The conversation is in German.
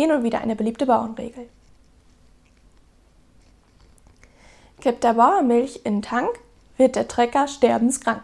Hier nun wieder eine beliebte Bauernregel. Kippt der Bauer Milch in den Tank, wird der Trecker sterbenskrank.